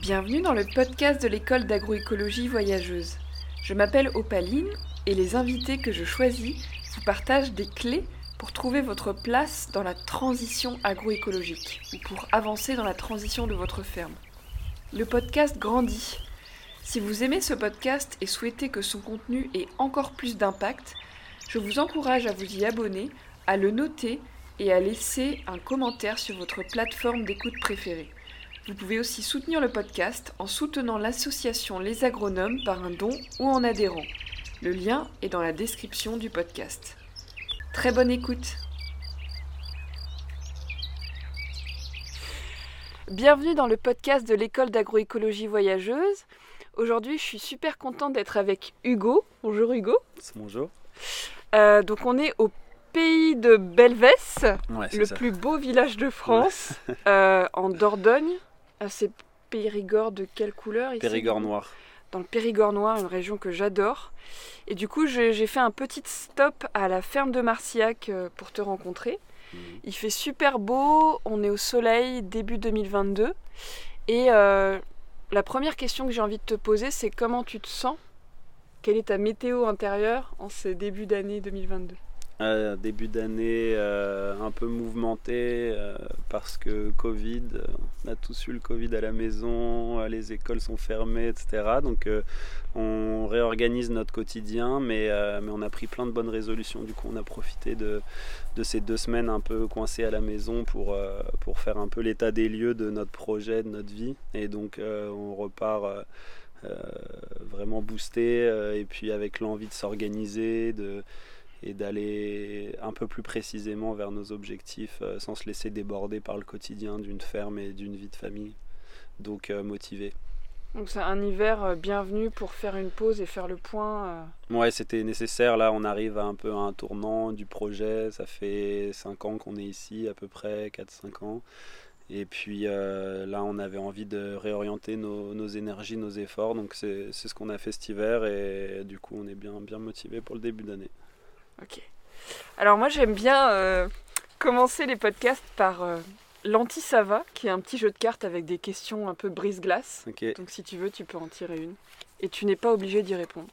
Bienvenue dans le podcast de l'école d'agroécologie voyageuse. Je m'appelle Opaline et les invités que je choisis vous partagent des clés pour trouver votre place dans la transition agroécologique ou pour avancer dans la transition de votre ferme. Le podcast grandit. Si vous aimez ce podcast et souhaitez que son contenu ait encore plus d'impact, je vous encourage à vous y abonner, à le noter et à laisser un commentaire sur votre plateforme d'écoute préférée. Vous pouvez aussi soutenir le podcast en soutenant l'association Les Agronomes par un don ou en adhérant. Le lien est dans la description du podcast. Très bonne écoute Bienvenue dans le podcast de l'école d'agroécologie voyageuse. Aujourd'hui, je suis super contente d'être avec Hugo. Bonjour Hugo. Bonjour. Euh, donc on est au pays de Belvès, Ouais, le ça. plus beau village de France, euh, en Dordogne. Ah, c'est Périgord de quelle couleur ici? Périgord noir. Dans le Périgord noir, une région que j'adore. Et du coup, j'ai fait un petit stop à la ferme de Marcillac euh, pour te rencontrer. Mhm. Il fait super beau, on est au soleil début 2022. Et euh, la première question que j'ai envie de te poser, c'est comment tu te sens? Quelle est ta météo intérieure en ce début d'année 2022 Début d'année euh, un peu mouvementé euh, parce que Covid, euh, on a tous eu le Covid à la maison, les écoles sont fermées, etc. Donc on réorganise notre quotidien, mais, on a pris plein de bonnes résolutions. Du coup, on a profité de, ces deux semaines un peu coincées à la maison pour, pour faire un peu l'état des lieux de notre projet, de notre vie. Et donc on repart. vraiment boosté et puis avec l'envie de s'organiser de, et d'aller un peu plus précisément vers nos objectifs euh, sans se laisser déborder par le quotidien d'une ferme et d'une vie de famille. Donc euh, motivé. Donc c'est un hiver euh, bienvenu pour faire une pause et faire le point. Ouais, c'était nécessaire. Là, on arrive à un peu à un tournant du projet. Ça fait 5 ans qu'on est ici, à peu près 4-5 ans. Et puis euh, là, on avait envie de réorienter nos, nos énergies, nos efforts. Donc c'est c'est ce qu'on a fait cet hiver. Et du coup, on est bien, bien motivé pour le début d'année. Ok. Alors moi j'aime bien euh, commencer les podcasts par euh, l'anti-sava, qui est un petit jeu de cartes avec des questions un peu brise-glace. Ok. Donc si tu veux, tu peux en tirer une. Et tu n'es pas obligé d'y répondre.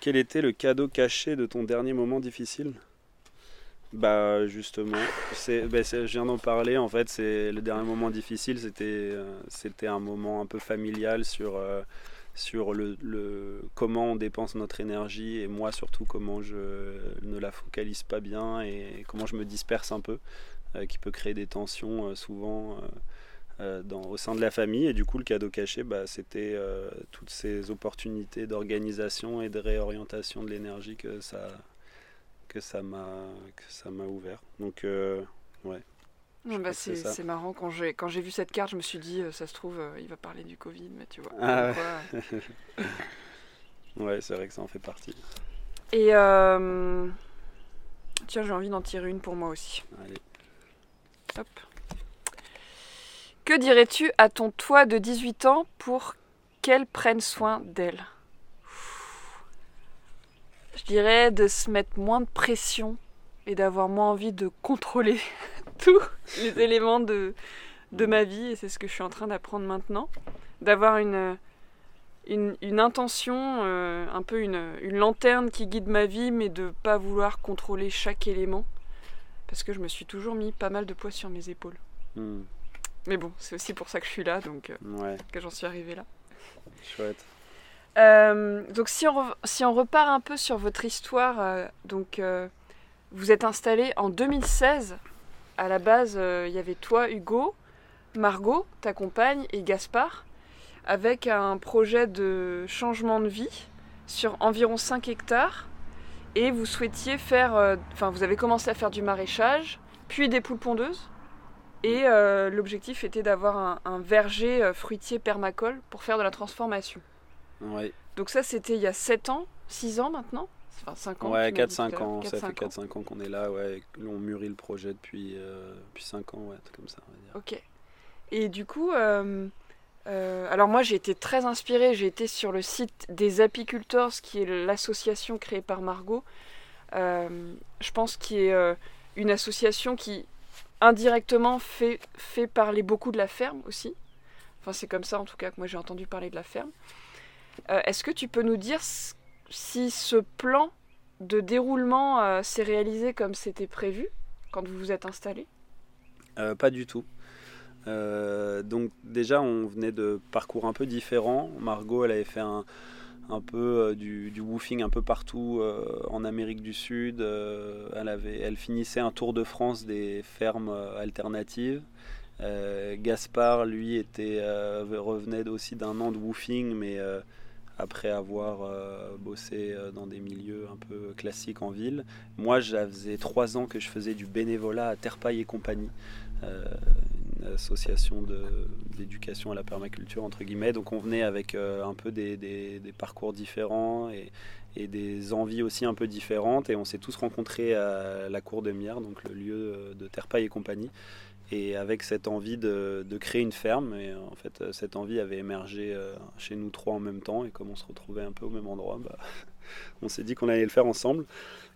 Quel était le cadeau caché de ton dernier moment difficile? Bah justement, c'est, bah, c'est- je viens d'en parler. En fait, c'est le dernier moment difficile. C'était, euh, c'était un moment un peu familial sur sur le, comment on dépense notre énergie et moi surtout comment je ne la focalise pas bien et comment je me disperse un peu, euh, qui peut créer des tensions euh, souvent. euh, au sein de la famille et du coup le cadeau caché bah, c'était toutes ces opportunités d'organisation et de réorientation de l'énergie que ça que ça m'a que ça m'a ouvert donc ouais bah, c'est marrant, quand j'ai quand j'ai vu cette carte, je me suis dit, euh, ça se trouve, euh, il va parler du Covid, mais tu vois. Ah quoi. ouais c'est vrai que ça en fait partie Et euh, tiens, j'ai envie d'en tirer une pour moi aussi. Allez. Hop. Que dirais-tu à ton toi de 18 ans pour qu'elle prenne soin d'elle? Je dirais de se mettre moins de pression et d'avoir moins envie de contrôler tous les éléments de, de ma vie, et c'est ce que je suis en train d'apprendre maintenant. D'avoir une, une, une intention, euh, un peu une, une lanterne qui guide ma vie, mais de pas vouloir contrôler chaque élément. Parce que je me suis toujours mis pas mal de poids sur mes épaules. Hmm, Mais bon, c'est aussi pour ça que je suis là, donc euh, ouais que j'en suis arrivée là. chouette Euh, donc si on, si on repart un peu sur votre histoire, donc vous êtes installé en 2016. À la base, euh, il y avait toi, Hugo, Margot, ta compagne, et Gaspard, avec un projet de changement de vie sur environ 5 hectares. Et vous souhaitiez faire, euh, enfin vous avez commencé à faire du maraîchage, puis des poules pondeuses. Et euh, l'objectif était d'avoir un, un verger euh, fruitier permacole pour faire de la transformation. ouais Donc ça, c'était il y a 7 ans, 6 ans maintenant Enfin 5 ans. ouais tu m'as dit tout à 4-5 l'heure. ans ça 4-5 fait ans. 4-5 ans qu'on est là ouais on mûrit le projet depuis euh, depuis 5 ans ouais comme ça on va dire Ok. Et du coup, euh, euh, alors moi j'ai été très inspirée, j'ai été sur le site des apiculteurs, qui est l'association créée par Margot. Je pense qu'il est une association qui indirectement fait, fait parler beaucoup de la ferme aussi. Enfin, c'est comme ça en tout cas que moi j'ai entendu parler de la ferme. Est-ce que tu peux nous dire si ce plan de déroulement s'est réalisé comme c'était prévu quand vous vous êtes installé? Pas du tout. donc déjà, on venait de parcours un peu différents. Margot, elle avait fait un, un peu euh, du, woofing un peu partout euh, en Amérique du Sud. Euh, elle, avait, elle finissait un tour de France des fermes alternatives. Gaspard, lui, était, revenait aussi d'un an de woofing, mais après avoir bossé dans des milieux un peu classiques en ville. Moi, j'avais trois ans que je faisais du bénévolat à Terpaille et compagnie, association d'éducation à la permaculture, entre guillemets. Donc on venait avec euh, un peu des, parcours différents et, et, des envies aussi un peu différentes. Et on s'est tous rencontrés à la Cour de Mière, donc le lieu de Terpaille et compagnie. Et avec cette envie de, créer une ferme, et en fait cette envie avait émergé euh, chez nous trois en même temps, et comme on se retrouvait un peu au même endroit, bah, on s'est dit qu'on allait le faire ensemble.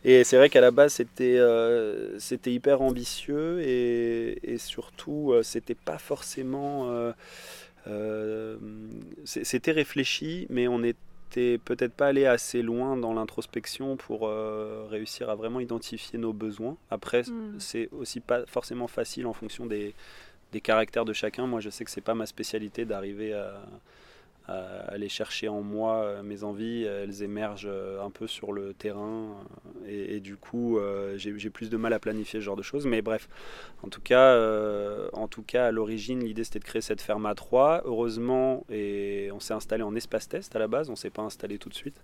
Et c'est vrai qu'à la base, c'était euh, hyper ambitieux et, surtout, euh, c'était pas forcément. Euh, c'était réfléchi, mais on n'était peut-être pas allé assez loin dans l'introspection pour réussir à vraiment identifier nos besoins. Après, hmm. c'est aussi pas forcément facile en fonction des, des caractères de chacun. Moi, je sais que c'est pas ma spécialité d'arriver à aller chercher en moi euh, mes envies, elles émergent euh, un peu sur le terrain euh, et, du coup j'ai plus de mal à planifier ce genre de choses. Mais bref, en tout cas, en tout cas à l'origine l'idée c'était de créer cette ferme à 3. Heureusement, et on s'est installé en espace test à la base, on s'est pas installé tout de suite,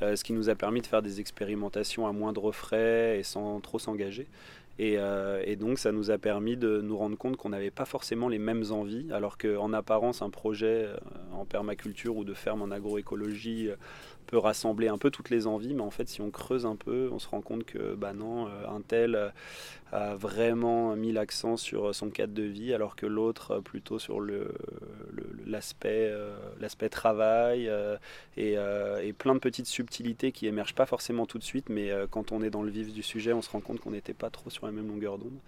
ce qui nous a permis de faire des expérimentations à moindre frais et sans trop s'engager. Euh, et, donc ça nous a permis de nous rendre compte qu'on n'avait pas forcément les mêmes envies, alors qu'en apparence un projet euh, en permaculture ou de ferme en agroécologie euh, peut rassembler un peu toutes les envies, mais en fait, si on creuse un peu, on se rend compte que bah non, euh, un tel euh, a vraiment mis l'accent sur son cadre de vie, alors que l'autre euh, plutôt sur l'aspect, travail et, plein de petites subtilités qui émergent pas forcément tout de suite, mais quand on est dans le vif du sujet, on se rend compte qu'on n'était pas trop sur la même longueur d'onde.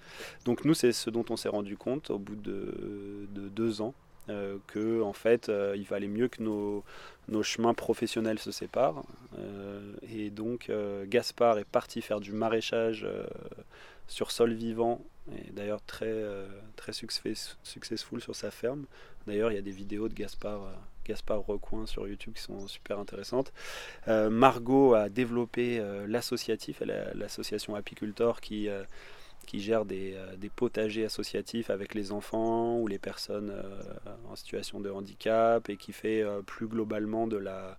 Donc nous, c'est ce dont on s'est rendu compte au bout de deux ans. Euh, que en fait euh, il valait mieux que nos, nos chemins professionnels se séparent. Euh, et donc Gaspard est parti faire du maraîchage sur sol vivant, et d'ailleurs très, très successful sur sa ferme. D'ailleurs il y a des vidéos de Gaspard. Gaspard Recoin sur YouTube qui sont super intéressantes. Margot a développé l'associatif, l'association Apicultor qui qui gère des, euh, des, potagers associatifs avec les enfants ou les personnes euh, en situation de handicap et qui fait euh, plus globalement de la,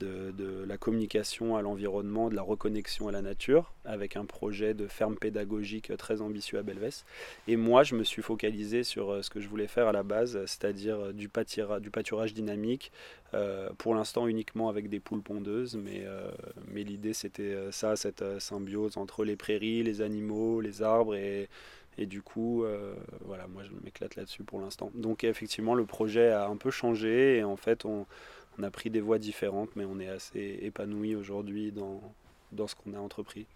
de, la communication à l'environnement, de la reconnexion à la nature, avec un projet de ferme pédagogique très ambitieux à Belvès. Et moi, je me suis focalisé sur euh, ce que je voulais faire à la base, c'est-à-dire euh, du, pâturage dynamique, euh, pour l'instant uniquement avec des poules pondeuses, mais, l'idée c'était ça, cette symbiose entre les prairies, les animaux, les arbres et et du coup, voilà, moi je m'éclate là-dessus pour l'instant. Donc effectivement, le projet a un peu changé et en fait, on, on a pris des voies différentes, mais on est assez épanoui aujourd'hui dans, dans ce qu'on a entrepris.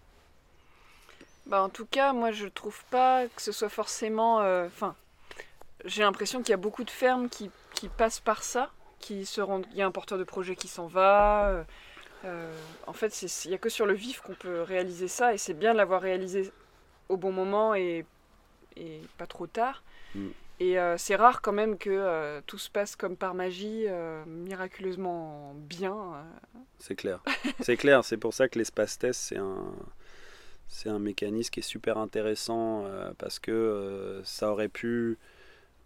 Bah en tout cas, moi je trouve pas que ce soit forcément. Euh, enfin, j'ai l'impression qu'il y a beaucoup de fermes qui, qui, passent par ça, qui se rendent. Il y a un porteur de projet qui s'en va. Euh, euh, en fait, il n'y a que sur le vif qu'on peut réaliser ça, et c'est bien de l'avoir réalisé au bon moment et, et pas trop tard. Mm. Et euh, c'est rare quand même que euh, tout se passe comme par magie, euh, miraculeusement bien. C'est clair. c'est clair. C'est pour ça que l'espace test, c'est un, c'est un mécanisme qui est super intéressant parce que ça aurait pu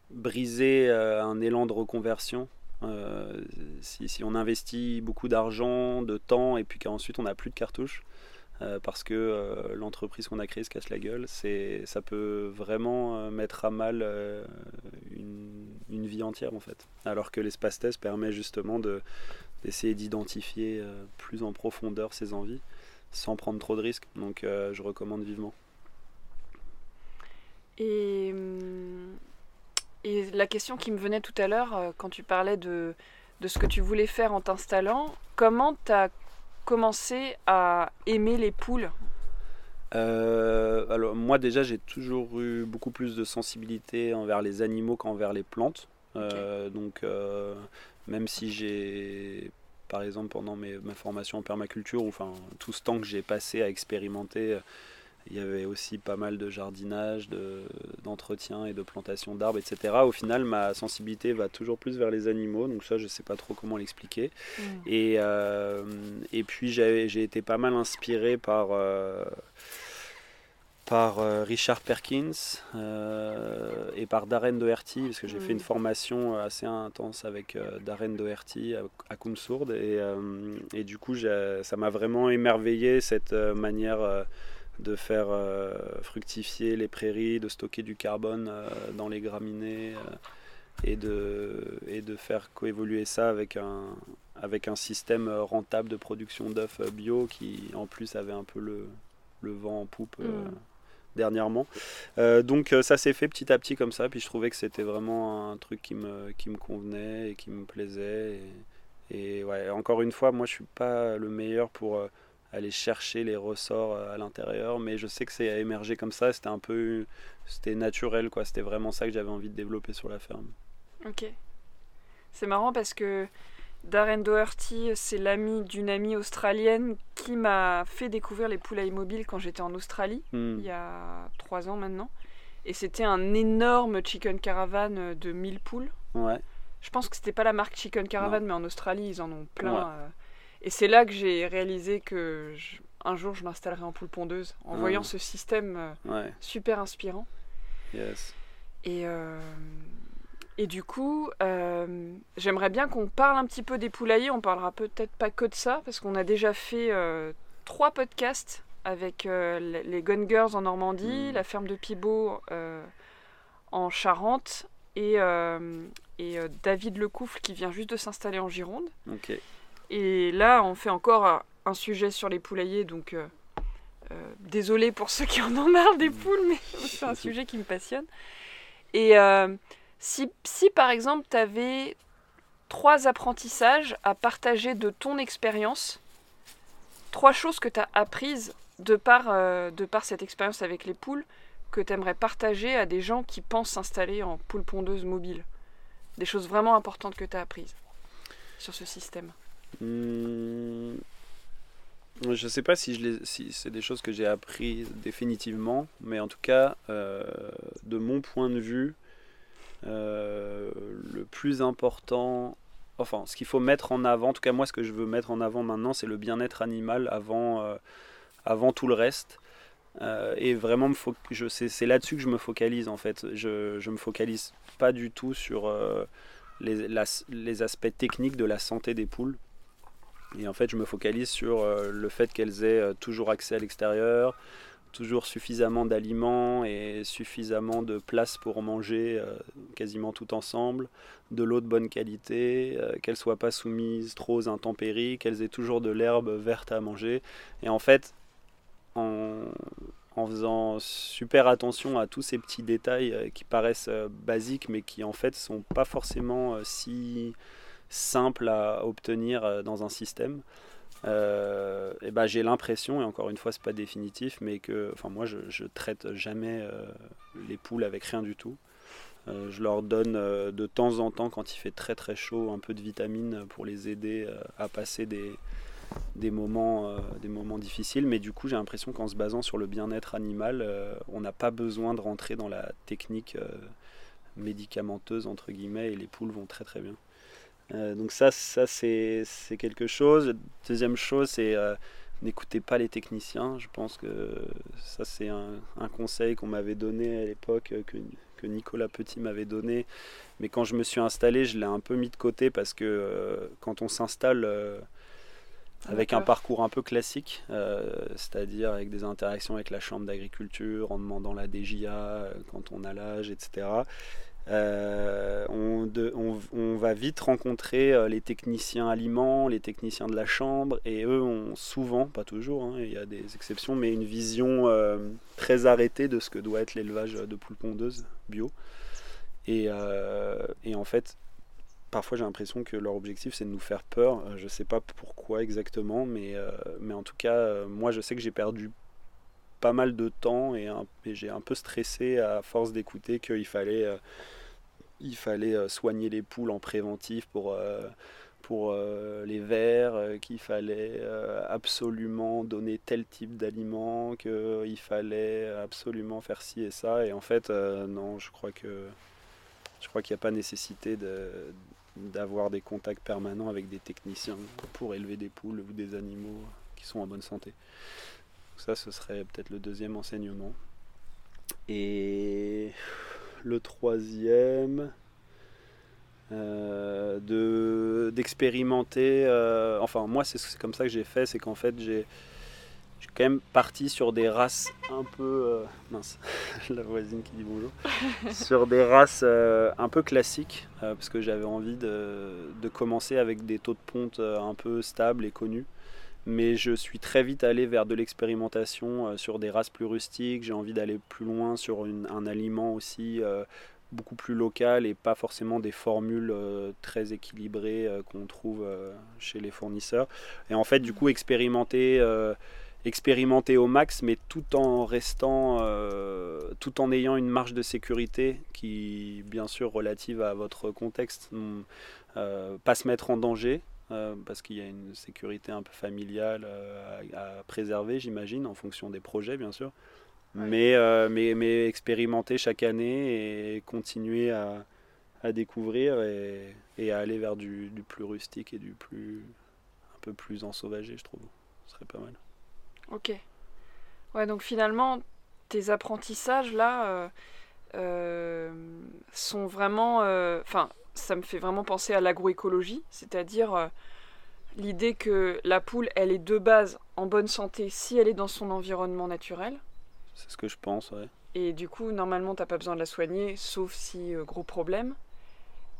briser un élan de reconversion. Si, si, on investit beaucoup d'argent, de temps, et puis qu'ensuite on n'a plus de cartouches, euh, parce que euh, l'entreprise qu'on a créée se casse la gueule. C'est, ça peut vraiment euh, mettre à mal une, vie entière en fait. Alors que l'espace test permet justement de, d'essayer d'identifier plus en profondeur ses envies sans prendre trop de risques. Donc je recommande vivement. Et, hum, et la question qui me venait tout à l'heure quand tu parlais de, de ce que tu voulais faire en t'installant, comment tu as commencé à aimer les poules euh, alors moi déjà j'ai toujours eu beaucoup plus de sensibilité envers les animaux qu'envers les plantes. donc même si j'ai par exemple pendant mes, ma formation en permaculture, ou enfin tout ce temps que j'ai passé à expérimenter, il y avait aussi pas mal de jardinage, d'entretien et de plantation d'arbres, etc. Au final, ma sensibilité va toujours plus vers les animaux, donc ça, je ne sais pas trop comment l'expliquer. Mm. Et, euh, et puis, j'ai été pas mal inspiré par, euh, par euh, Richard Perkins et par Darren Doherty, parce que j'ai fait une mm. formation assez intense avec Darren Doherty à, à Et, et, du coup, ça m'a vraiment émerveillé cette manière de faire euh, fructifier les prairies, de stocker du carbone euh, dans les graminées euh, et, de, et de faire coévoluer ça avec un, avec un système rentable de production d'œufs bio qui en plus avait un peu le, le vent en poupe. Mm. dernièrement. donc ça s'est fait petit à petit comme ça, puis je trouvais que c'était vraiment un truc qui me, qui me convenait et qui me plaisait. Et, et ouais, encore une fois, moi je suis pas le meilleur pour aller chercher les ressorts euh, à l'intérieur. Mais je sais que c'est émergé comme ça. C'était un peu, c'était naturel, quoi. C'était vraiment ça que j'avais envie de développer sur la ferme. Ok. C'est marrant parce que Darren Doherty, c'est l'ami d'une amie australienne qui m'a fait découvrir les poulailles mobiles quand j'étais en Australie, hmm. il y a trois ans maintenant. Et c'était un énorme chicken caravan de 1000 poules. Ouais. Je pense que c'était pas la marque Chicken Caravan, mais en Australie, ils en ont plein. Euh, et c'est là que j'ai réalisé que un jour je m'installerai en poule pondeuse en voyant ah. ce système euh, super inspirant. Yes. Et, euh, et du coup, euh, j'aimerais bien qu'on parle un petit peu des poulaillers. On parlera peut-être pas que de ça, parce qu'on a déjà fait trois podcasts avec les Gun Girls en Normandie, hmm. la ferme de Pibaud en Charente et, et David Lecoufle qui vient juste de s'installer en Gironde. Ok. Et là, on fait encore un sujet sur les poulaillers, donc euh, euh, désolé pour ceux qui en ont marre des poules, mais c'est un sujet qui me passionne. Et euh, si, si, par exemple tu avais trois apprentissages à partager de ton expérience, trois choses que tu as apprises de par, de par cette expérience avec les poules, que tu aimerais partager à des gens qui pensent s'installer en poule pondeuse mobile Des choses vraiment importantes que tu as apprises sur ce système Hmm. Je sais pas si, je c'est des choses que j'ai appris définitivement, mais en tout cas, euh, de mon point de vue, euh, le plus important, enfin, ce qu'il faut mettre en avant, en tout cas moi, ce que je veux mettre en avant maintenant, c'est le bien-être animal avant, euh, avant tout le reste. et vraiment, c'est là-dessus que je me focalise en fait. Je, je me focalise pas du tout sur les aspects techniques de la santé des poules. Et en fait, je me focalise sur euh, le fait qu'elles aient euh, toujours accès à l'extérieur, toujours suffisamment d'aliments et suffisamment de place pour manger euh, quasiment tout ensemble, de l'eau de bonne qualité, qu'elles ne soient pas soumises trop aux intempéries, qu'elles aient toujours de l'herbe verte à manger. Et en fait, en, faisant super attention à tous ces petits détails qui paraissent basiques mais qui en fait sont pas forcément si simple à obtenir euh, dans un système. Euh, et ben j'ai l'impression, et encore une fois, c'est pas définitif, mais que, enfin, moi, je, je traite jamais euh, les poules avec rien du tout. je leur donne de temps en temps, quand il fait très très chaud, un peu de vitamines pour les aider à passer des, des, moments, des moments difficiles. Mais du coup, j'ai l'impression qu'en se basant sur le bien-être animal, on n'a pas besoin de rentrer dans la technique médicamenteuse, entre guillemets, et les poules vont très très bien. Euh, donc ça, ça c'est quelque chose. Deuxième chose, c'est euh, n'écoutez pas les techniciens. Je pense que ça, c'est un, un, conseil qu'on m'avait donné à l'époque, euh, que, que, Nicolas Petit m'avait donné. Mais quand je me suis installé, je l'ai un peu mis de côté parce que quand on s'installe avec un parcours un peu classique, c'est-à-dire avec des interactions avec la chambre d'agriculture, en demandant la DJA quand on a l'âge, etc. Euh, on, va vite rencontrer euh, les techniciens aliments, les techniciens de la chambre, et eux ont souvent, pas toujours, hein, il y a des exceptions, mais une vision euh, très arrêtée de ce que doit être l'élevage de poules pondeuses bio. Et, en fait, parfois j'ai l'impression que leur objectif c'est de nous faire peur. Je sais pas pourquoi exactement, mais en tout cas, moi je sais que j'ai perdu pas mal de temps et, j'ai un peu stressé à force d'écouter qu'il fallait il fallait soigner les poules en préventif pour pour les vers, qu'il fallait absolument donner tel type d'aliment, qu'il fallait absolument faire ci et ça. Et en fait, non, je crois qu'il n'y a pas nécessité d'avoir des contacts permanents avec des techniciens pour élever des poules ou des animaux qui sont en bonne santé. Ça, ce serait peut-être le deuxième enseignement. Et le troisième, euh, d'expérimenter. Euh, enfin, moi, c'est comme ça que j'ai fait, c'est qu'en fait, j'ai quand même parti sur des races un peu. Euh, mince, la voisine qui dit bonjour. sur des races un peu classiques, parce que j'avais envie de, de, commencer avec des taux de ponte un peu stables et connus. Mais je suis très vite allé vers de l'expérimentation sur des races plus rustiques. J'ai envie d'aller plus loin sur un aliment aussi beaucoup plus local et pas forcément des formules euh, très équilibrées euh, qu'on trouve euh, chez les fournisseurs. Et en fait, du coup, expérimenter, expérimenter au max, mais tout en restant, tout en ayant une marge de sécurité qui, bien sûr, relative à votre contexte, pas se mettre en danger. Parce qu'il y a une sécurité un peu familiale à préserver, j'imagine, en fonction des projets, bien sûr. Euh, mais, mais, expérimenter chaque année et continuer à, découvrir et, à aller vers du, plus rustique et du plus un peu plus ensauvagé, je trouve. Ce serait pas mal. Ok. Ouais, donc finalement, tes apprentissages là euh, euh, sont vraiment. Enfin, ça me fait vraiment penser à l'agroécologie, c'est-à-dire l'idée que la poule, elle est de base en bonne santé si elle est dans son environnement naturel. C'est ce que je pense, ouais. Et du coup, normalement, t'as pas besoin de la soigner, sauf si euh, gros problème.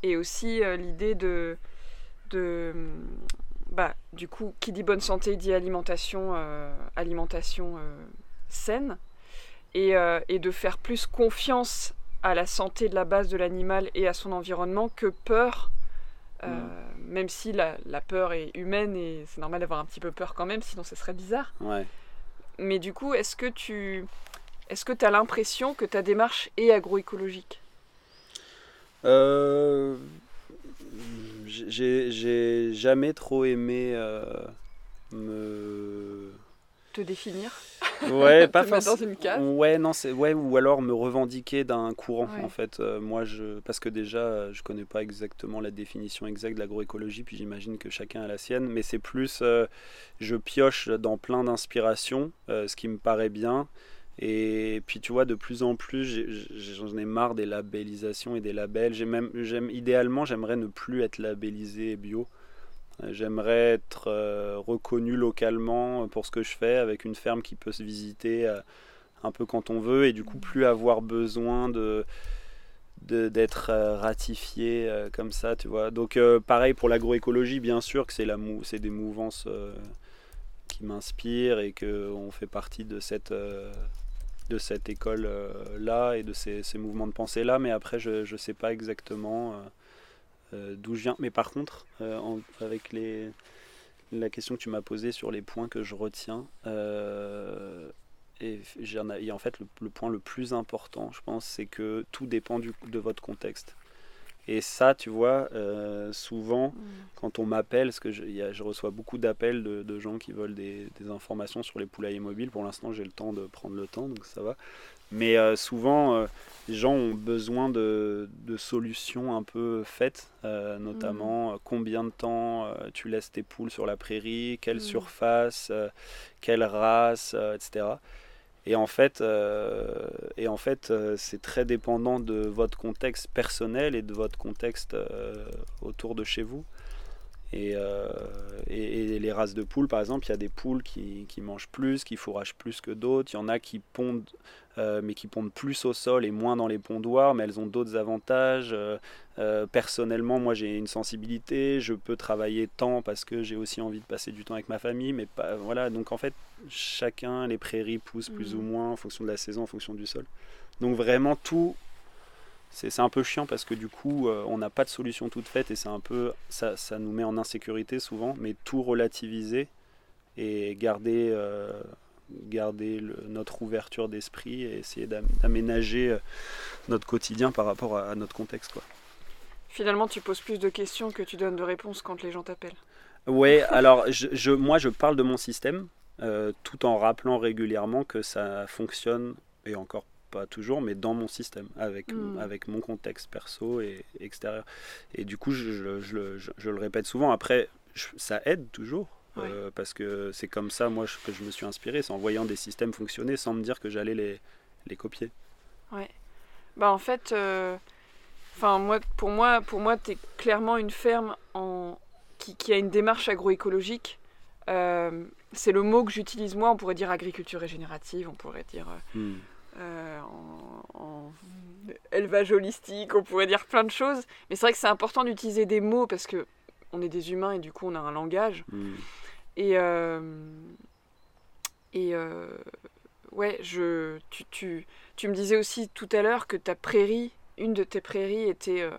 Et aussi euh, l'idée de, de, bah, du coup, qui dit bonne santé dit alimentation, euh, alimentation saine, et, et, de faire plus confiance à la santé de la base de l'animal et à son environnement que peur. Mm. Même si la, la, peur est humaine et c'est normal d'avoir un petit peu peur quand même, sinon ce serait bizarre. Ouais. Mais du coup, est-ce que tu est-ce que tu as l'impression que ta démarche est agroécologique? Euh, J'ai jamais trop aimé euh, me te définir. Ouais pas forcément dans une case ouais non c'est ouais ou alors me revendiquer d'un courant en fait. Euh, moi je parce que déjà je connais pas exactement la définition exacte de l'agroécologie puis j'imagine que chacun a la sienne mais c'est plus euh, je pioche dans plein d'inspirations euh, ce qui me paraît bien. Et puis tu vois de plus en plus j'en ai, marre des labellisations et des labels. J'ai même j'aime idéalement j'aimerais ne plus être labellisé bio J'aimerais être euh, reconnu localement pour ce que je fais avec une ferme qui peut se visiter euh, un peu quand on veut et du coup plus avoir besoin de d'être euh, ratifié comme ça, tu vois. Donc pareil pour l'agroécologie, bien sûr que c'est la c'est des mouvances qui m'inspirent et que on fait partie de cette de cette école là et de ces, ces, mouvements de pensée là, mais après je ne sais pas exactement d'où je viens. Mais par contre, euh, avec les, la question que tu m'as posée sur les points que je retiens, euh, et, en fait le, point le plus important, je pense, c'est que tout dépend du, de votre contexte. Et ça, tu vois, souvent, mm. quand on m'appelle, parce que je, je, reçois beaucoup d'appels de, de, gens qui veulent des, des, informations sur les poulaillers mobiles. Pour l'instant, j'ai le temps de prendre le temps, donc ça va. Mais euh, souvent, euh, les gens ont besoin de, solutions un peu faites, euh, notamment mm. combien de temps tu laisses tes poules sur la prairie, quelle mm. surface, quelle race, etc. Et en fait, et en fait c'est très dépendant de votre contexte personnel et de votre contexte autour de chez vous. Et, et, les races de poules, par exemple, il y a des poules qui, qui mangent plus, qui fourragent plus que d'autres. Il y en a qui pondent euh, mais qui pondent plus au sol et moins dans les pondoirs, mais elles ont d'autres avantages. Euh, euh, personnellement, moi j'ai une sensibilité, je peux travailler tant parce que j'ai aussi envie de passer du temps avec ma famille, mais pas, voilà. Donc en fait, chacun, les prairies poussent plus ou mmh. moins en fonction de la saison, en fonction du sol. Donc vraiment tout c'est un peu chiant parce que du coup on n'a pas de solution toute faite et c'est un peu ça, ça, nous met en insécurité souvent mais tout relativiser et garder garder notre ouverture d'esprit et essayer d'aménager euh, notre quotidien par rapport à, notre contexte. Quoi. Finalement, tu poses plus de questions que tu donnes de réponses quand les gens t'appellent. Ouais, alors je, moi je parle de mon système euh, tout en rappelant régulièrement que ça fonctionne, et encore pas toujours, mais dans mon système, avec, Hmm. avec mon contexte perso et extérieur. Et du coup, je, je le- je- je le répète souvent. Après, ça aide toujours. euh, parce que c'est comme ça, moi, je- que je me suis inspiré, c'est en voyant des systèmes fonctionner sans me dire que j'allais les, les copier. Bah en fait, euh, enfin moi, pour moi, pour moi, t'es clairement une ferme en qui, qui a une démarche agroécologique. Euh, c'est le mot que j'utilise moi. On pourrait dire agriculture régénérative, on pourrait dire euh, Hmm. Euh, en, en élevage holistique, on pourrait dire plein de choses. Mais c'est vrai que c'est important d'utiliser des mots parce que on est des humains et du coup on a un langage. Hmm. Et, euh, et euh, ouais, je, tu, tu, tu me disais aussi tout à l'heure que ta prairie, une de tes prairies était euh,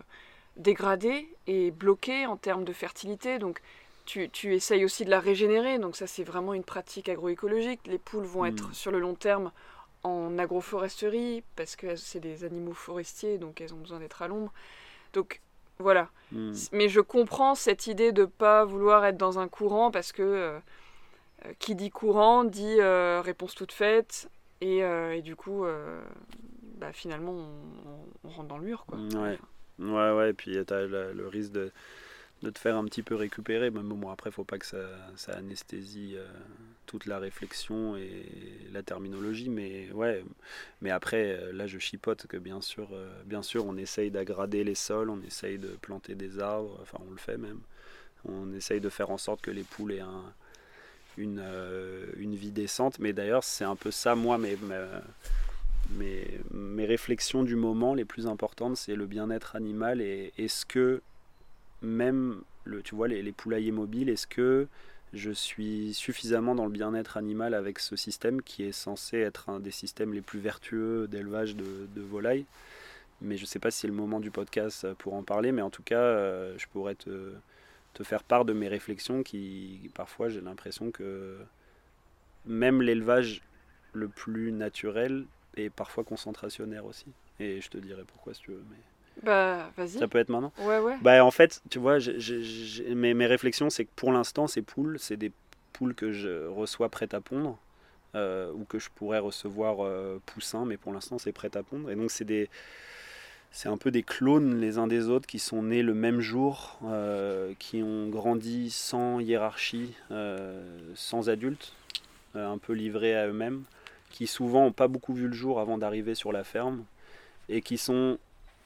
dégradée et bloquée en termes de fertilité. Donc tu, tu essayes aussi de la régénérer. Donc ça, c'est vraiment une pratique agroécologique. Les poules vont Mm. être sur le long terme en agroforesterie parce que c'est des animaux forestiers, donc elles ont besoin d'être à l'ombre. Donc voilà. Hmm. Mais je comprends cette idée de pas vouloir être dans un courant parce que euh, euh, qui dit courant dit euh, réponse toute faite et, euh, et du coup bah, finalement on, on- on rentre dans le mur quoi. Ouais. Ouais, ouais, et puis tu as le, le risque de, de te faire un petit peu récupérer. Mais bon, après, faut pas que ça, anesthésie euh, toute la réflexion et la terminologie. Mais ouais, mais après, euh, là, je chipote que bien sûr, euh, bien sûr on essaye d'agrader les sols, on essaye de planter des arbres, enfin, on le fait même. On essaye de faire en sorte que les poules aient un- une, vie décente. Mais d'ailleurs, c'est un peu ça, moi, mes, mes, mes réflexions du moment les plus importantes, c'est le bien-être animal et est-ce que même, le, tu vois, les, les poulaillers mobiles, est-ce que je suis suffisamment dans le bien-être animal avec ce système qui est censé être un des systèmes les plus vertueux d'élevage de, de volailles? Mais je ne sais pas si c'est le moment du podcast pour en parler, mais en tout cas, euh, je pourrais te, faire part de mes réflexions qui, parfois, j'ai l'impression que même l'élevage le plus naturel est parfois concentrationnaire aussi. Et je te dirai pourquoi si tu veux. Bah vas-y. ça peut être maintenant. Ouais ouais. Bah en fait, tu vois, mes, mes réflexions, c'est que pour l'instant, ces poules, c'est des poules que je reçois prêtes à pondre, euh, ou que je pourrais recevoir euh, poussins, mais pour l'instant, c'est prêt à pondre. Et donc, c'est des... C'est un peu des clones les uns des autres qui sont nés le même jour, euh, qui ont grandi sans hiérarchie, euh, sans adultes, euh, un peu livrés à eux-mêmes, qui souvent n'ont pas beaucoup vu le jour avant d'arriver sur la ferme, et qui sont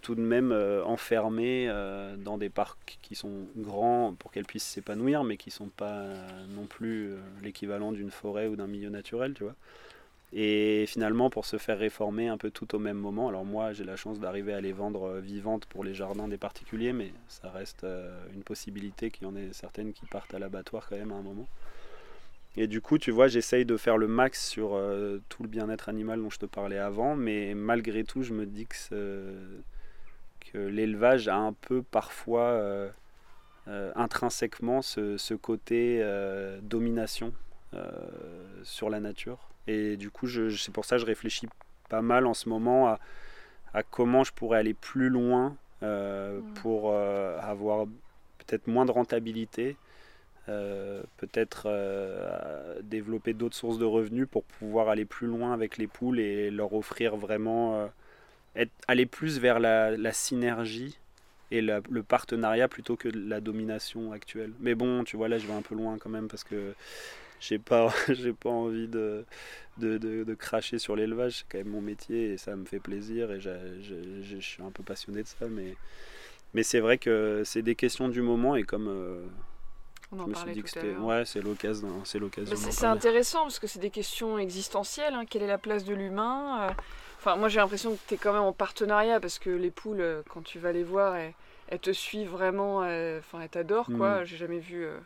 tout de même euh, enfermées euh, dans des parcs qui sont grands pour qu'elles puissent s'épanouir, mais qui sont pas euh, non plus l'équivalent d'une forêt ou d'un milieu naturel, tu vois. Et finalement, pour se faire réformer un peu tout au même moment, alors moi j'ai la chance d'arriver à les vendre vivantes pour les jardins des particuliers, mais ça reste une possibilité qu'il y en ait certaines qui partent à l'abattoir quand même à un moment. Et du coup, tu vois, j'essaye de faire le max sur tout le bien-être animal dont je te parlais avant, mais malgré tout, je me dis que l'élevage a un peu parfois euh, euh, intrinsèquement ce, ce côté euh, domination sur la nature. Et du coup, je, c'est pour ça que je réfléchis pas mal en ce moment à, à comment je pourrais aller plus loin euh, pour euh, avoir peut-être moins de rentabilité, euh, peut-être développer d'autres sources de revenus pour pouvoir aller plus loin avec les poules et leur offrir vraiment être, aller plus vers la, la synergie et la- le partenariat plutôt que la domination actuelle. Mais bon, tu vois, là je vais un peu loin quand même parce que j'ai pas, j'ai pas envie de, de, de- de cracher sur l'élevage, c'est quand même mon métier et ça me fait plaisir et je suis un peu passionné de ça. Mais, mais c'est vrai que c'est des questions du moment et comme euh, On je en me suis dit que c'était. Ouais, c'est l'occasion, c'est l'occasion. C'est intéressant parce que c'est des questions existentielles. hein. Quelle est la place de l'humain euh, Enfin, moi j'ai l'impression que tu es quand même en partenariat parce que les poules, euh, quand tu vas les voir, elles, elles te suivent vraiment. euh, Enfin, elles t'adorent quoi. Mm. J'ai jamais vu euh,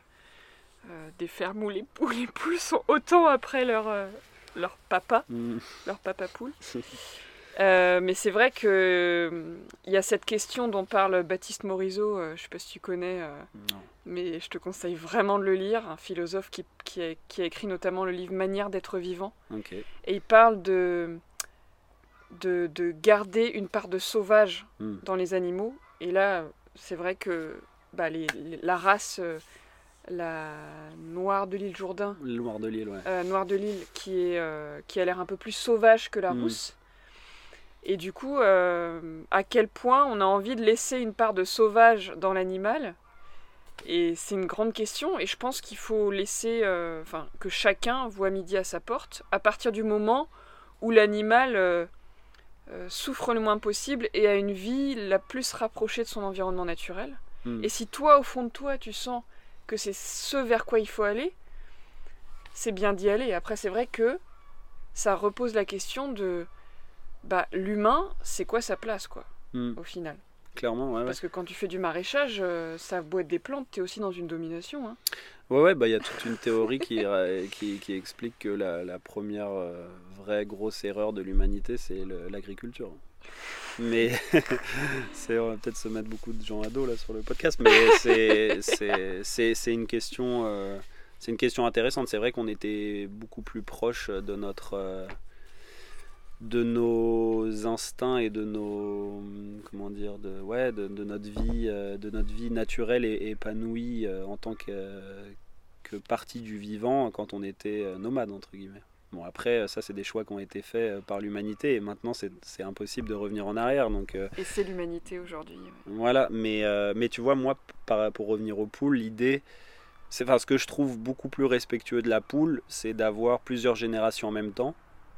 euh, des fermes où les poules, les poules sont autant après leur, euh, leur papa, Mm. leur papa poule. Mais c'est vrai que hum, il y a cette question dont parle Baptiste Morisot, je sais pas si tu connais, mais je te conseille vraiment de le lire, un philosophe qui, qui a, qui a écrit notamment le livre Manière d'être vivant. Et il parle de, de, de garder une part de sauvage Mm. dans les animaux. Et là, c'est vrai que bah, les, la race, la noire de l'île Jourdain. Noire de l'île, ouais. noire de l'île, qui, est, qui a l'air un peu plus sauvage que la mm. rousse. Et du coup, à quel point on a envie de laisser une part de sauvage dans l'animal? Et c'est une grande question, et je pense qu'il faut laisser, euh, enfin, que chacun voit midi à sa porte, à partir du moment où l'animal euh, souffre le moins possible et a une vie la plus rapprochée de son environnement naturel. Hmm. Et si toi, au fond de toi, tu sens que c'est ce vers quoi il faut aller, c'est bien d'y aller. Après, c'est vrai que ça repose la question de, bah, l'humain, c'est quoi sa place, quoi, hmm. au final? Clairement, ouais. Parce que quand tu fais du maraîchage, euh, ça boîte des plantes, tu es aussi dans une domination. Hein. Ouais, ouais, bah il y a toute une théorie qui, explique que la, première euh, vraie grosse erreur de l'humanité, c'est l'agriculture. Mais on va peut-être se mettre beaucoup de gens à dos là sur le podcast, mais c'est une question. Euh, c'est une question intéressante. C'est vrai qu'on était beaucoup plus proche de notre de nos instincts et de nos comment dire de ouais de, notre vie euh, de notre vie naturelle et épanouie euh, en tant que, que partie du vivant quand on était euh, nomade entre guillemets bon après ça c'est des choix qui ont été faits par l'humanité et maintenant c'est impossible de revenir en arrière donc et c'est l'humanité aujourd'hui voilà mais mais tu vois moi par, pour revenir aux poules l'idée c'est enfin ce que je trouve beaucoup plus respectueux de la poule c'est d'avoir plusieurs générations en même temps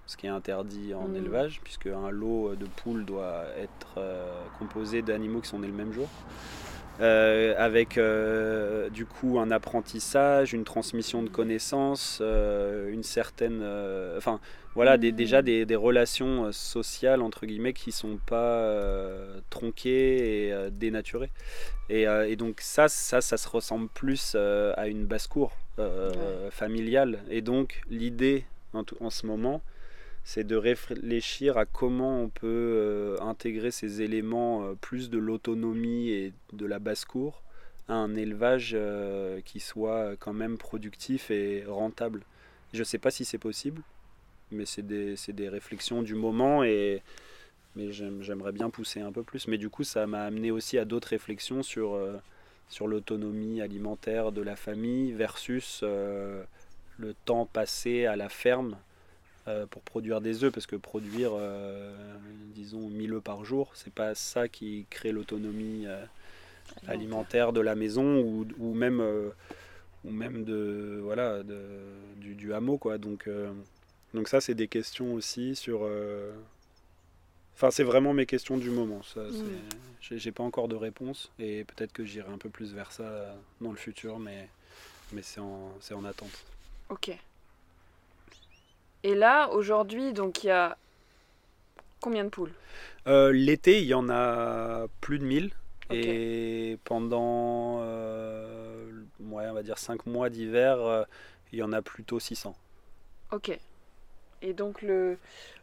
ce qui est interdit en mm. élevage, puisque un lot de poules doit être euh, composé d'animaux qui sont nés le même jour. Euh, avec euh, du coup un apprentissage, une transmission de connaissances, une certaine, enfin voilà, des, déjà mm. des, des, relations sociales entre guillemets qui sont pas tronquées et dénaturées. Et, et, donc ça, ça, ça se ressemble plus à une basse-cour familiale. Et donc l'idée en, en, ce moment, c'est de réfléchir à comment on peut euh, intégrer ces éléments euh, plus de l'autonomie et de la basse-cour à un élevage euh, qui soit quand même productif et rentable. Je ne sais pas si c'est possible, mais c'est des, des, réflexions du moment et mais j'aimerais bien pousser un peu plus. Mais du coup, ça m'a amené aussi à d'autres réflexions sur, sur l'autonomie alimentaire de la famille versus le temps passé à la ferme euh, pour produire des œufs, parce que produire, euh, disons, 1000 œufs par jour, c'est pas ça qui crée l'autonomie euh, alimentaire de la maison ou, ou même, ou même de, voilà, de, du, du, hameau. Quoi. Donc, donc ça, c'est des questions aussi sur... Enfin, c'est vraiment mes questions du moment. Ça, mmh. J'ai pas encore de réponse et peut-être que j'irai un peu plus vers ça dans le futur, mais, mais c'est en, en attente. Ok. Et là, aujourd'hui, donc il y a combien de poules? Euh, L'été, il y en a plus de 1000. Et pendant, euh, on va dire 5 mois d'hiver, euh, il y en a plutôt 600. Ok. Et donc le,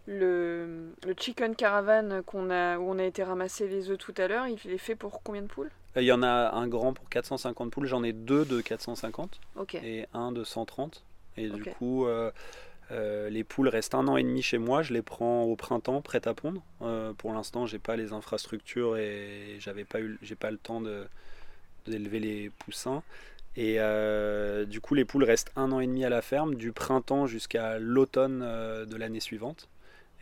le, le chicken caravan qu'on a, où on a été ramasser les œufs tout à l'heure, il est fait pour combien de poules? Il y en a un grand pour 450 poules, j'en ai deux de 450 et un de 130. Et du coup, euh, les poules restent un an et demi chez moi, je les prends au printemps prêtes à pondre. Euh, pour l'instant, j'ai pas les infrastructures et j'avais pas j'ai pas le temps d'élever les poussins. Et euh, du coup, les poules restent un an et demi à la ferme, du printemps jusqu'à l'automne de l'année suivante.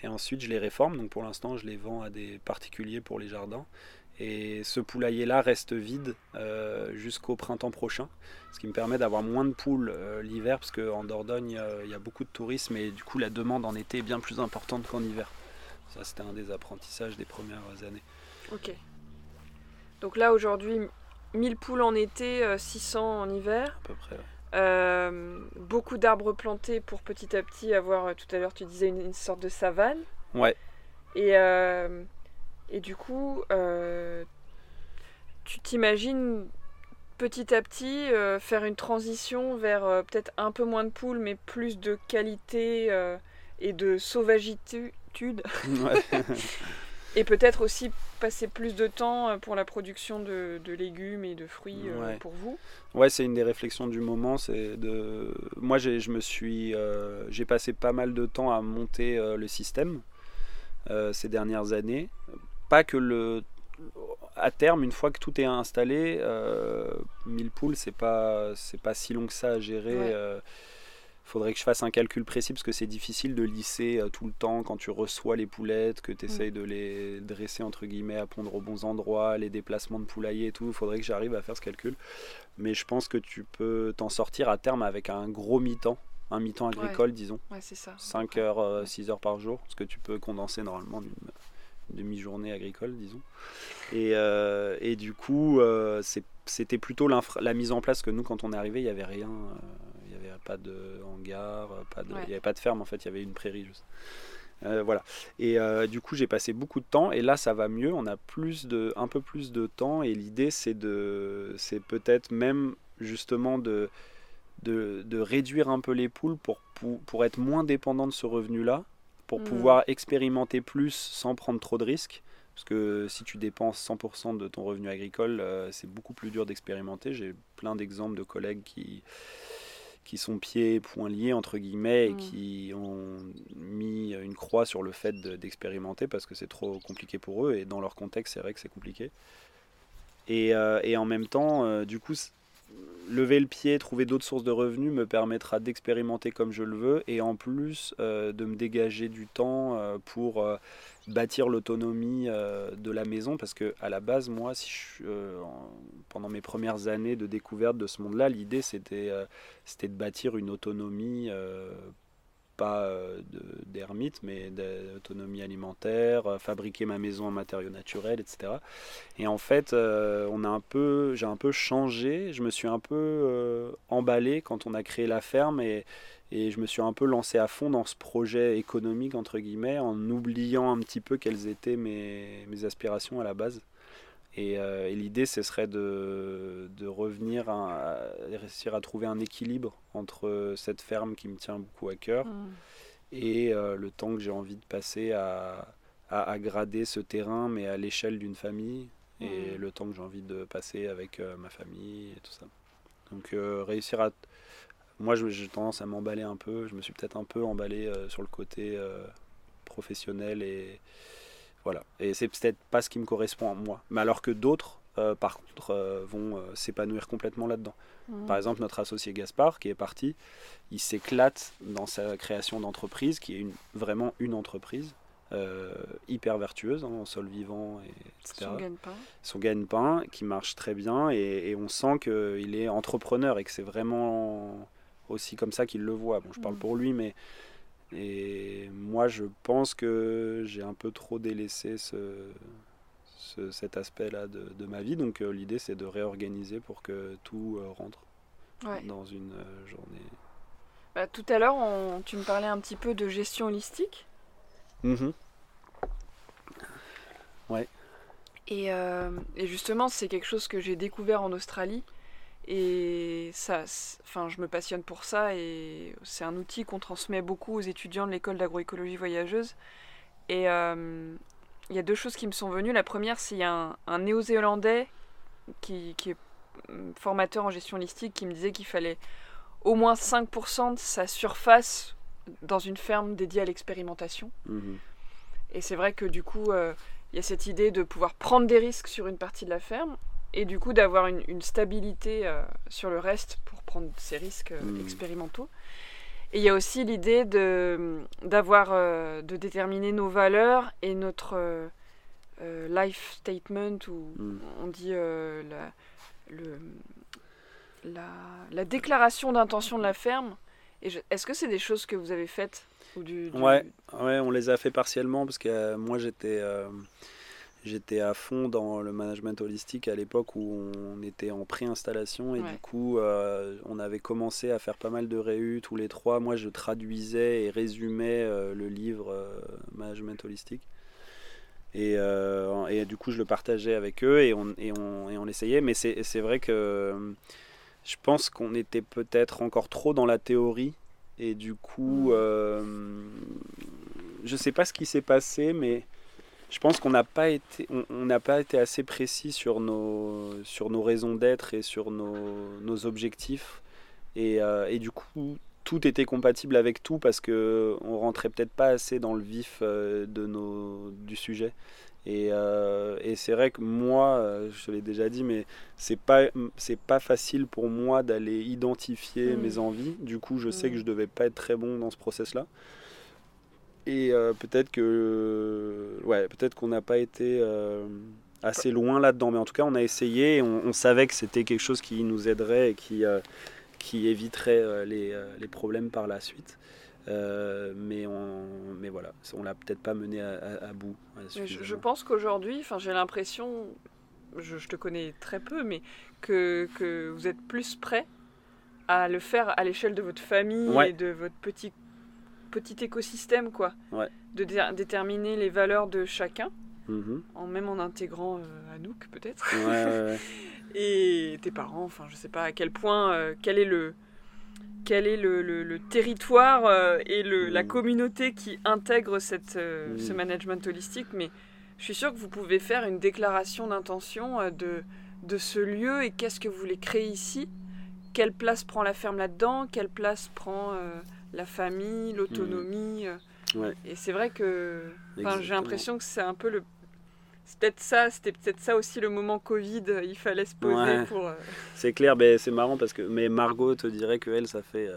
Et ensuite, je les réforme. Donc pour l'instant, je les vends à des particuliers pour les jardins. Et ce poulailler-là reste vide euh, jusqu'au printemps prochain, ce qui me permet d'avoir moins de poules euh, l'hiver, parce qu'en Dordogne, euh, il y a beaucoup de tourisme et du coup la demande en été est bien plus importante qu'en hiver. Ça, c'était un des apprentissages des premières années. Ok. Donc là, aujourd'hui, 1000 poules en été, 600 en hiver. À peu près. beaucoup d'arbres plantés pour petit à petit avoir, tout à l'heure tu disais, une, une, sorte de savane. Ouais. Et et du coup, euh, tu t'imagines petit à petit euh, faire une transition vers euh, peut-être un peu moins de poules, mais plus de qualité et de sauvagitude. et peut-être aussi passer plus de temps pour la production de, légumes et de fruits pour vous? Ouais, c'est une des réflexions du moment. C'est de, moi, je me suis, j'ai passé pas mal de temps à monter le système ces dernières années pas que le, à terme, une fois que tout est installé, euh, 1000 poules, c'est pas, c'est pas si long que ça à gérer. Ouais. euh, faudrait que je fasse un calcul précis parce que c'est difficile de lisser euh, tout le temps quand tu reçois les poulettes, que tu essayes de les dresser entre guillemets à pondre aux bons endroits, les déplacements de poulailler et tout. Faudrait que j'arrive à faire ce calcul. Mais je pense que tu peux t'en sortir à terme avec un gros mi-temps, un mi-temps agricole, disons. Ouais, c'est ça. 5 heures, euh, 6 heures par jour, ce que tu peux condenser normalement d'une une demi-journée agricole, disons. Et, euh, et du coup, euh, c'était plutôt la mise en place que nous, quand on est arrivé, il n'y avait rien. euh, Il n'y avait pas de hangar, pas de, il n'y avait pas de ferme, en fait, il y avait une prairie juste. Euh, voilà. Et euh, du coup, j'ai passé beaucoup de temps et là, ça va mieux. On a plus de, un peu plus de temps et l'idée, c'est de, c'est peut-être même justement de, de, de réduire un peu les poules pour, pour, pour être moins dépendant de ce revenu-là, pour Mhm. pouvoir expérimenter plus sans prendre trop de risques. Parce que si tu dépenses 100% de ton revenu agricole, euh, c'est beaucoup plus dur d'expérimenter. J'ai plein d'exemples de collègues qui, qui sont pieds et poings liés, entre guillemets, et Mhm. qui ont mis une croix sur le fait de- d'expérimenter parce que c'est trop compliqué pour eux. Et dans leur contexte, c'est vrai que c'est compliqué. Et, euh, et en même temps, euh, du coup, lever le pied, trouver d'autres sources de revenus me permettra d'expérimenter comme je le veux et en plus euh, de me dégager du temps euh, pour euh, bâtir l'autonomie de la maison parce que à la base moi pendant mes premières années de découverte de ce monde-là l'idée c'était de bâtir une autonomie pas euh, de- d'ermite mais d'autonomie alimentaire euh, fabriquer ma maison en matériaux naturels etc et en fait, euh, on a un peu, j'ai un peu changé. Je me suis un peu emballé quand on a créé la ferme et, je me suis un peu lancé à fond dans ce projet économique entre guillemets, en oubliant un petit peu quelles étaient mes aspirations à la base. Et, euh, et l'idée, ce serait de, de revenir à, à réussir à trouver un équilibre entre cette ferme qui me tient beaucoup à cœur Mm. et euh, le temps que j'ai envie de passer à, à, à grader ce terrain, mais à l'échelle d'une famille, et Mhm. le temps que j'ai envie de passer avec euh, ma famille et tout ça. Donc euh, réussir à... Moi, j'ai tendance à m'emballer un peu, je me suis peut-être un peu emballé euh, sur le côté euh, professionnel, et voilà. Et c'est peut-être pas ce qui me correspond à moi. Mais alors que d'autres, euh, par contre, euh, vont euh, s'épanouir complètement là-dedans. Mm. Par exemple, notre associé Gaspard, qui est parti, il s'éclate dans sa création d'entreprise, qui est une, vraiment une entreprise, hyper vertueuse, hein, en sol vivant, et, etc. Son gagne-pain. Son gagne-pain, qui marche très bien, et, et on sent qu'il est entrepreneur et que c'est vraiment aussi comme ça qu'il le voit. Bon, je parle Mhm. pour lui, mais et moi, je pense que j'ai un peu trop délaissé ce, ce- cet aspect-là de, de ma vie. Donc euh, l'idée, c'est de réorganiser pour que tout euh, rentre Ouais. dans une euh, journée. Bah, tout à l'heure, on- tu me parlais un petit peu de gestion holistique. Et, euh, et justement, c'est quelque chose que j'ai découvert en Australie. Et ça, enfin, je me passionne pour ça. Et c'est un outil qu'on transmet beaucoup aux étudiants de l'école d'agroécologie voyageuse. Et euh, il y a deux choses qui me sont venues. La première, c'est il y a un, un néo-zélandais qui, qui est hum, formateur en gestion holistique qui me disait qu'il fallait au moins 5% de sa surface dans une ferme dédiée à l'expérimentation. Mhm. Et c'est vrai que du coup, euh, il y a cette idée de pouvoir prendre des risques sur une partie de la ferme et du coup d'avoir une, une stabilité euh, sur le reste pour prendre ces risques euh, Mhm. expérimentaux. Et il y a aussi l'idée de d'avoir euh, de déterminer nos valeurs et notre life statement ou Mhm. on dit la, le, la, la déclaration d'intention de la ferme. Et je- est-ce que c'est des choses que vous avez faites ou du, du- Ouais, ouais, on les a fait partiellement parce que moi j'étais j'étais à fond dans le management holistique à l'époque où on était en pré-installation et Ouais. du coup euh, on avait commencé à faire pas mal de réus tous les trois. Moi je traduisais et résumais euh, le livre euh, Management holistique. Et, et du coup je le partageais avec eux et on, et on, et on l'essayait. Mais c'est vrai que je pense qu'on était peut-être encore trop dans la théorie et du coup, Mm. euh, je sais pas ce qui s'est passé, mais je pense qu'on n'a pas été, on n'a pas été assez précis sur nos, sur nos raisons d'être et sur nos, nos objectifs. Et, euh, et du coup, tout était compatible avec tout parce que on rentrait peut-être pas assez dans le vif euh, de nos, du sujet. Et, et c'est vrai que moi, je te l'ai déjà dit, mais c'est pas, c'est pas facile pour moi d'aller identifier Mm. mes envies. Du coup, je sais Mm. que je devais pas être très bon dans ce process-là. Et euh, peut-être que, ouais, peut-être qu'on n'a pas été euh, assez loin là-dedans, mais en tout cas, on a essayé. Et on, on savait que c'était quelque chose qui nous aiderait et qui, euh, qui éviterait euh, les, euh, les problèmes par la suite. Euh, mais, on, mais voilà, on l'a peut-être pas mené à, à- à bout. euh, Je, pense qu'aujourd'hui, enfin, j'ai l'impression, je, je te connais très peu, mais que, que vous êtes plus prêt à le faire à l'échelle de votre famille Ouais. et de votre petit, petit écosystème, quoi. Ouais. De dé- déterminer les valeurs de chacun, Mhm. en même en intégrant euh, Anouk, peut-être, Ouais, ouais, ouais. et tes parents, enfin, je sais pas à quel point, euh, quel est le. Quel est le, le- le territoire euh, et le, la Mm. communauté qui intègre cette, euh, Mm. ce management holistique Mais je suis sûre que vous pouvez faire une déclaration d'intention euh, de, de ce lieu et qu'est-ce que vous voulez créer ici? Quelle place prend la ferme là-dedans? Quelle place prend la famille, l'autonomie euh. Ouais. Et c'est vrai que j'ai l'impression que c'est un peu le. C'est peut-être ça, c'était peut-être ça aussi le moment Covid, euh, il fallait se poser Ouais. pour. euh, C'est clair, mais c'est marrant parce que mais Margot te dirait que elle, ça fait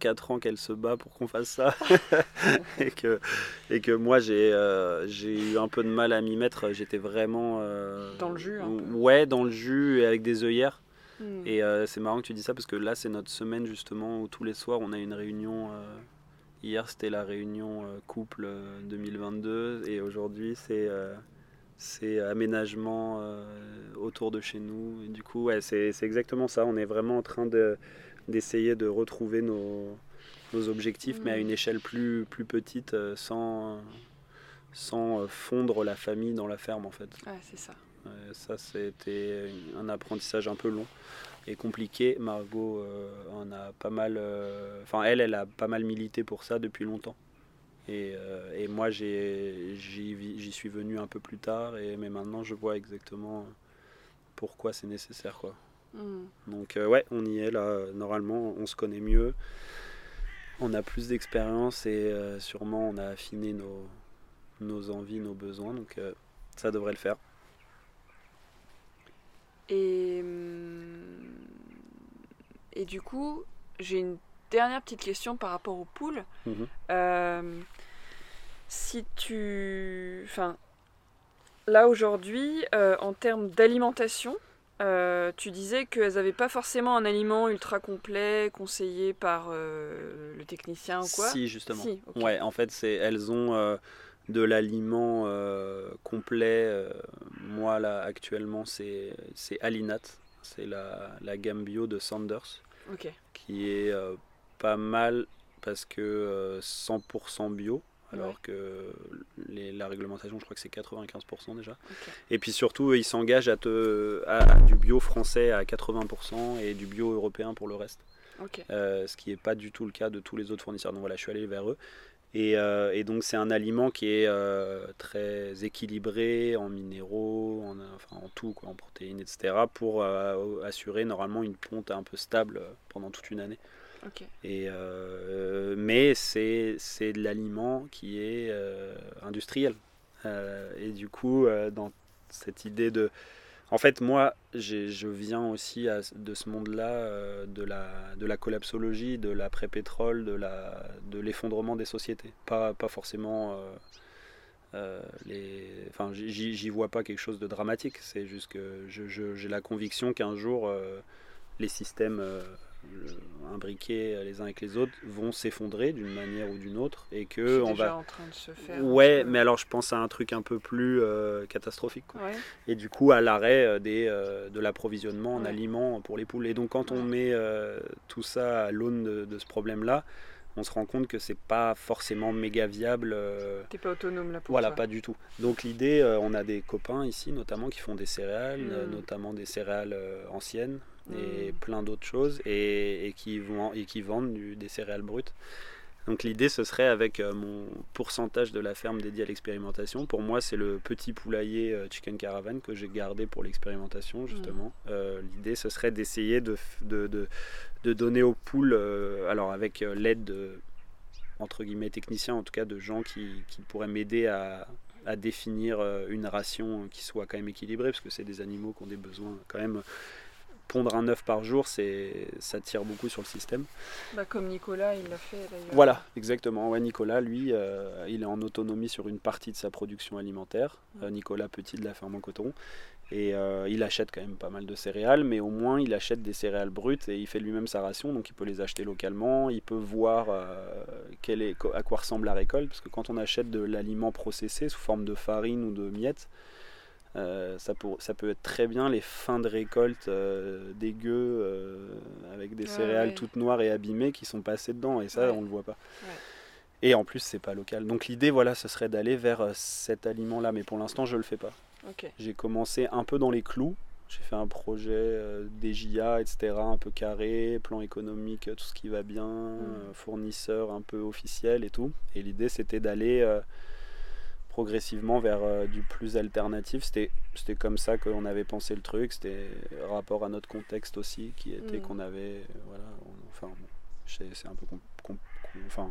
4 ans qu'elle se bat pour qu'on fasse ça et que et que moi j'ai euh, j'ai eu un peu de mal à m'y mettre. J'étais vraiment euh, Dans le jus, un peu. Ouais, dans le jus et avec des œillères. Hmm. Et euh, c'est marrant que tu dis ça parce que là c'est notre semaine justement où tous les soirs on a une réunion. euh, hier c'était la réunion euh, couple euh, 2022 et aujourd'hui c'est c'est aménagement autour de chez nous. Et du coup ouais, c'est exactement ça. On est vraiment en train de d'essayer de retrouver nos, nos objectifs mais à Mm. une échelle plus, plus petite sans, sans fondre la famille dans la ferme en fait. Ouais, c'est ça. Ça, c'était un apprentissage un peu long et compliqué. Margot euh, en a pas mal. euh, Enfin, elle, elle a pas mal milité pour ça depuis longtemps. Et, euh, et moi, j'y suis venu un peu plus tard, et, mais maintenant, je vois exactement pourquoi c'est nécessaire. Quoi. Hmm. Donc, euh, ouais, on y est là. Normalement, on se connaît mieux. On a plus d'expérience et euh, sûrement, on a affiné nos, nos envies, nos besoins. Donc, euh, ça devrait le faire. Et, hum, et du coup, j'ai une dernière petite question par rapport aux poules. Mhm. Euh, si tu. Enfin, là aujourd'hui, euh, en termes d'alimentation, euh, tu disais qu'elles n'avaient pas forcément un aliment ultra complet conseillé par le technicien ou quoi Si, justement. Si. Ouais, en fait, c'est elles ont de l'aliment euh, complet. euh, moi, là, actuellement, c'est Alinat. C'est la, la gamme bio de Sanders, qui est euh, pas mal parce que euh, 100% bio. Alors Ouais. que les- la réglementation, je crois que c'est 95% déjà. Et puis surtout, ils s'engagent à, te, à, à du bio français à 80% et du bio européen pour le reste. Euh, ce qui n'est pas du tout le cas de tous les autres fournisseurs. Donc voilà, je suis allé vers eux. Et, euh, et donc c'est un aliment qui est euh, très équilibré en minéraux, en, enfin, en tout, quoi, en protéines, etc. pour euh, assurer normalement une ponte un peu stable pendant toute une année. Ok. Et, mais c'est c'est de l'aliment qui est industriel. Et du coup, dans cette idée de... En fait, moi, je viens aussi à- de ce monde-là, euh, de, la, de la collapsologie, de l'après-pétrole, de la- de l'effondrement des sociétés. Pas, forcément... euh, euh. Enfin, j'y vois pas quelque chose de dramatique. C'est juste que j'ai la conviction qu'un jour, les systèmes imbriqués les uns avec les autres vont s'effondrer d'une manière ou d'une autre et que C'est on déjà va en train de se faire. ouais mais alors je pense à un truc un peu plus euh, catastrophique quoi. Ouais. et du coup à l'arrêt euh, des euh, de l'approvisionnement en Ouais. aliments pour les poules et donc quand on met euh, tout ça à l'aune de, de ce problème là on se rend compte que c'est pas forcément méga viable euh, T'es pas autonome là pour voilà, pas du tout. Donc l'idée, euh, on a des copains ici notamment qui font des céréales, euh, Mm. notamment des céréales euh, anciennes et Mm. plein d'autres choses, et, et qui, vont, et qui vendent du- des céréales brutes. Donc l'idée, ce serait avec euh, mon pourcentage de la ferme dédiée à l'expérimentation. Pour moi, c'est le petit poulailler euh, Chicken Caravan que j'ai gardé pour l'expérimentation, justement. Euh, l'idée, ce serait d'essayer de, de, de, de donner aux poules, euh, alors avec l'aide de entre guillemets techniciens, en tout cas de gens qui, qui pourraient m'aider à, à définir une ration qui soit quand même équilibrée, parce que c'est des animaux qui ont des besoins quand même pondre un œuf par jour, c'est ça tire beaucoup sur le système. Bah, comme Nicolas, il l'a fait d'ailleurs. Voilà, exactement. Ouais, Nicolas, lui, euh, il est en autonomie sur une partie de sa production alimentaire. Euh, Nicolas Petit de la ferme en coton. Et euh, il achète quand même pas mal de céréales, mais au moins il achète des céréales brutes et il fait lui-même sa ration, donc il peut les acheter localement. Il peut voir quel est, à quoi ressemble la récolte, parce que quand on achète de l'aliment processé sous forme de farine ou de miettes, euh, ça, ça, peut être très bien les fins de récolte euh, dégueu euh, avec des céréales toutes noires et abîmées qui sont passées dedans et ça on le voit pas. Et en plus c'est pas local. Donc l'idée voilà ce serait d'aller vers cet aliment là mais pour l'instant je le fais pas. J'ai commencé un peu dans les clous. J'ai fait un projet DJA, etc., un peu carré, plan économique, tout ce qui va bien, mm. fournisseur un peu officiel et tout. Et l'idée c'était d'aller progressivement vers euh, du plus alternatif. C'était, c'était comme ça qu'on avait pensé le truc. C'était rapport à notre contexte aussi, qui était mm. qu'on avait. Voilà, enfin, c'est, un peu. enfin,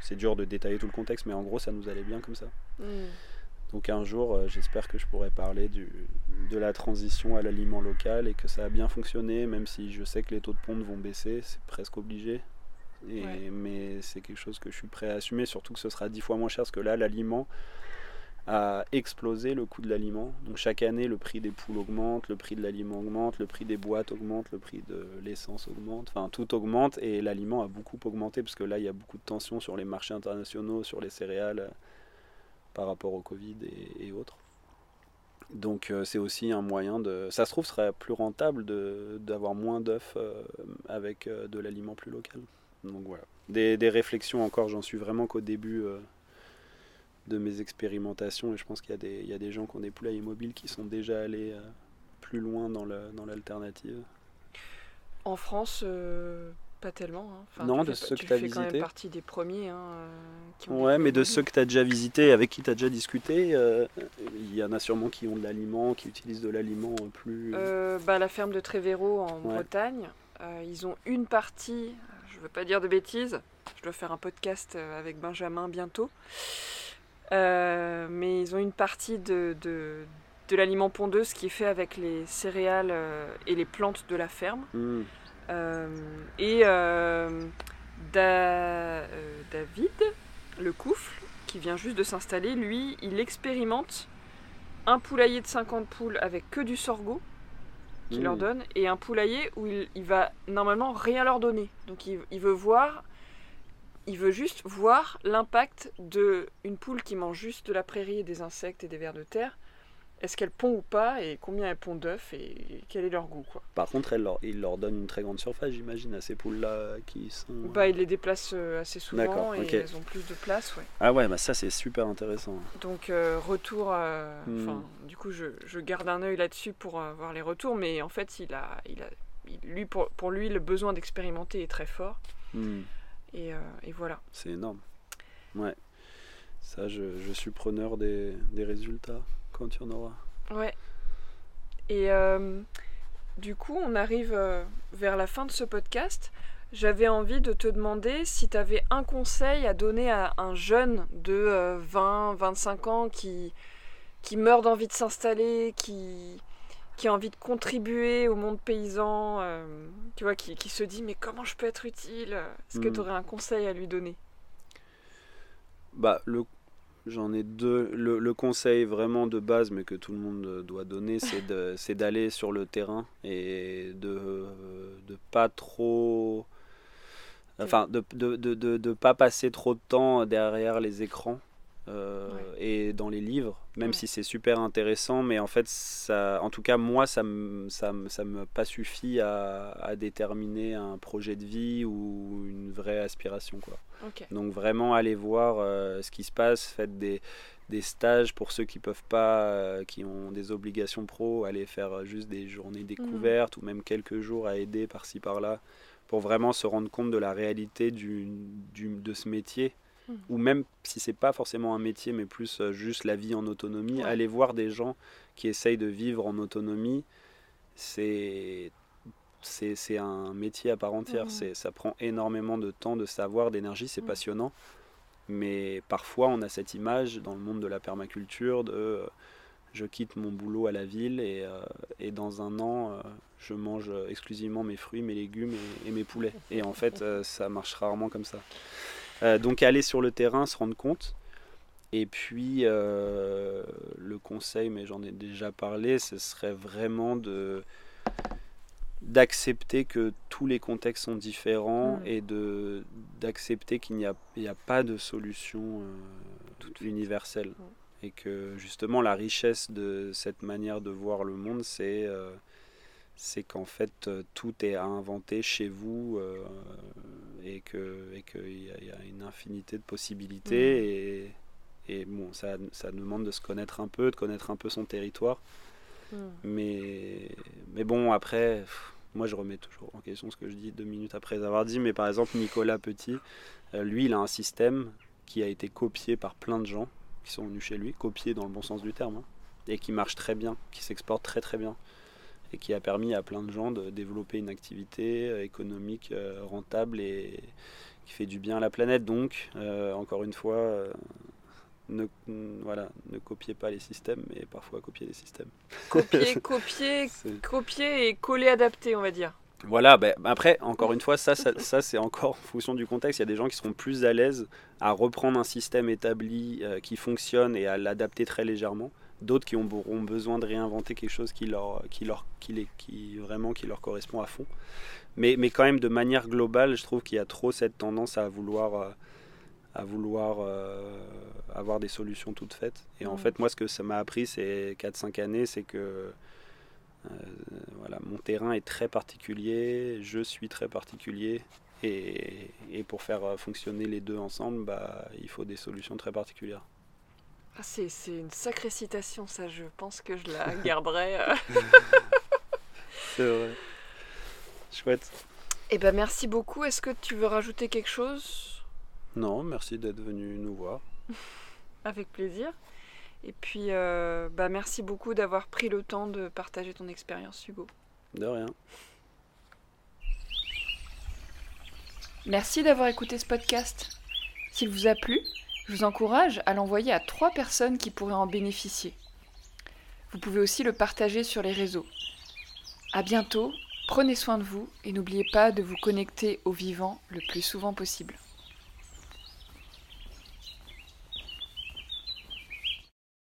c'est dur de détailler tout le contexte, mais en gros, ça nous allait bien comme ça. Mm. Donc un jour, euh, j'espère que je pourrai parler du, de la transition à l'aliment local et que ça a bien fonctionné, même si je sais que les taux de ponte vont baisser, c'est presque obligé. Et, Mais c'est quelque chose que je suis prêt à assumer, surtout que ce sera dix fois moins cher, parce que là, l'aliment, a explosé le coût de l'aliment. Donc chaque année, le prix des poules augmente, le prix de l'aliment augmente, le prix des boîtes augmente, le prix de l'essence augmente. Enfin, tout augmente et l'aliment a beaucoup augmenté parce que là, il y a beaucoup de tensions sur les marchés internationaux, sur les céréales euh, par rapport au Covid et, autres. Donc euh, c'est aussi un moyen de... Ça se trouve, ce serait plus rentable d'avoir moins d'œufs euh, avec de l'aliment plus local. Donc voilà. Des, des réflexions encore, j'en suis vraiment qu'au début de mes expérimentations et je pense qu'il y, y, a des gens qui ont des poulailles mobiles qui sont déjà allés euh, plus loin dans l'alternative. en France, euh, pas tellement. Hein. non, de ceux que tu as visités. quand même partie des premiers. Hein, euh, ouais, mais de ceux que tu as déjà visités, avec qui tu as déjà discuté, il y en a sûrement qui ont de l'aliment, qui utilisent de l'aliment plus. bah, la ferme de Trévéro en Bretagne, ils ont une partie, je ne veux pas dire de bêtises, je dois faire un podcast avec Benjamin bientôt. Euh, mais ils ont une partie de, de, de l'aliment pondeuse qui est fait avec les céréales euh, et les plantes de la ferme. Hmm. Euh, et David, le couffle, qui vient juste de s'installer, lui, il expérimente un poulailler de 50 poules avec que du sorgho qu'il leur hmm. donne et un poulailler où il, il, va normalement rien leur donner. Donc il, il veut voir il veut juste voir l'impact de une poule qui mange juste de la prairie et des insectes et des vers de terre. Est-ce qu'elle pond ou pas et combien elle pond d'œufs et quel est leur goût quoi? Par contre, elle leur, il leur donne une très grande surface, j'imagine, à ces poules-là qui sont. Bah, il les déplace euh, assez souvent et elles ont plus de place, ouais. Ah ouais, bah ça c'est super intéressant. Donc euh, retour, hmm. du coup je, je, garde un œil là-dessus pour euh, voir les retours, mais en fait il a, il a, lui pour, pour lui le besoin d'expérimenter est très fort. Hmm. Euh, et, voilà. C'est énorme. Ouais. Ça, je, je suis preneur des, des, résultats quand il y en aura. Ouais. Et euh, du coup, on arrive euh, vers la fin de ce podcast. J'avais envie de te demander si tu avais un conseil à donner à un jeune de 20, 25 ans qui, qui meurt d'envie de s'installer, qui, qui a envie de contribuer au monde paysan, euh, tu vois, qui, se dit mais comment je peux être utile? Est-ce que hmm. tu aurais un conseil à lui donner? Bah, le, j'en ai deux. Le, conseil vraiment de base, mais que tout le monde doit donner, c'est, d'aller sur le terrain et de ne pas trop. Enfin, de ne de, de, de, pas passer trop de temps derrière les écrans. Euh, et dans les livres, même si c'est super intéressant, mais en fait, ça, en tout cas, moi, ça ne ça, ça me pas suffi à, à, déterminer un projet de vie ou une vraie aspiration. Quoi. Donc vraiment, aller voir euh, ce qui se passe, faites des, des stages pour ceux qui peuvent pas, euh, qui ont des obligations pro, aller faire juste des journées découvertes ou même quelques jours à aider par-ci par-là pour vraiment se rendre compte de la réalité du, du de ce métier ou même si c'est pas forcément un métier, mais plus euh, juste la vie en autonomie, aller voir des gens qui essayent de vivre en autonomie, c'est c'est un métier à part entière. c'est Ça prend énormément de temps, de savoir, d'énergie, c'est passionnant. Mais parfois, on a cette image dans le monde de la permaculture de euh, je quitte mon boulot à la ville et, euh, et dans un an, euh, je mange exclusivement mes fruits, mes légumes et, et mes poulets. Et en fait, ça marche rarement comme ça. Euh, donc aller sur le terrain, se rendre compte. Et puis, euh, le conseil, mais j'en ai déjà parlé, ce serait vraiment de d'accepter que tous les contextes sont différents Mm. et de d'accepter qu'il n'y a, il n'y a pas de solution euh, toute universelle et que justement la richesse de cette manière de voir le monde c'est euh, c'est qu'en fait euh, tout est à inventer chez vous euh, et qu'il y, a- y a une infinité de possibilités et, et bon ça, ça demande de se connaître un peu de connaître un peu son territoire Mm. mais, mais bon, après, pff, moi je remets toujours en question ce que je dis deux minutes après avoir dit. Mais par exemple, Nicolas Petit, euh, lui, il a un système qui a été copié par plein de gens qui sont venus chez lui, copié dans le bon sens du terme, hein, et qui marche très bien, qui s'exporte très très bien, et qui a permis à plein de gens de développer une activité euh, économique euh, rentable et qui fait du bien à la planète. Donc, euh, encore une fois, euh, ne, voilà, ne copiez pas les systèmes, mais parfois copiez les systèmes. Copier, copier, copier et coller, adapter, on va dire. Voilà, ben, après, encore une fois, ça, ça, ça, c'est encore en fonction du contexte. Il y a des gens qui seront plus à l'aise à reprendre un système établi euh, qui fonctionne et à l'adapter très légèrement. D'autres qui ont- auront besoin de réinventer quelque chose qui leur, qui leur, qui les, qui, vraiment, qui leur correspond à fond. Mais, mais quand même, de manière globale, je trouve qu'il y a trop cette tendance à vouloir, euh, à vouloir euh, avoir des solutions toutes faites. Et en fait, moi, ce que ça m'a appris ces 4-5 années, c'est que euh, voilà, mon terrain est très particulier, je suis très particulier, et, et pour faire fonctionner les deux ensemble, bah, il faut des solutions très particulières. Ah, c'est, une sacrée citation, ça. Je pense que je la garderai. euh. C'est vrai. Chouette. Eh ben, merci beaucoup. Est-ce que tu veux rajouter quelque chose? Non, merci d'être venu nous voir. Avec plaisir. Et puis, euh, bah, merci beaucoup d'avoir pris le temps de partager ton expérience, Hugo. De rien. Merci d'avoir écouté ce podcast. S'il vous a plu, je vous encourage à l'envoyer à trois personnes qui pourraient en bénéficier. Vous pouvez aussi le partager sur les réseaux. À bientôt, prenez soin de vous et n'oubliez pas de vous connecter au vivant le plus souvent possible.